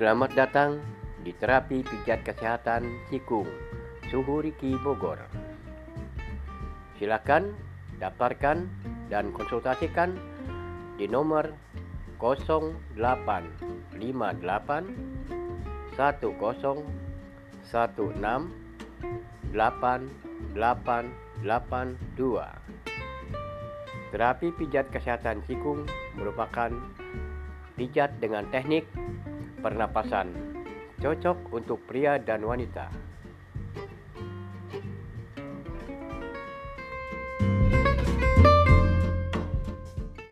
Selamat datang di terapi pijat kesehatan Cikung, Suhu Riki Bogor. Silakan daftarkan dan konsultasikan di nomor 0858 10 16 8882. Terapi pijat kesehatan Cikung merupakan pijat dengan teknik pernapasan cocok untuk pria dan wanita.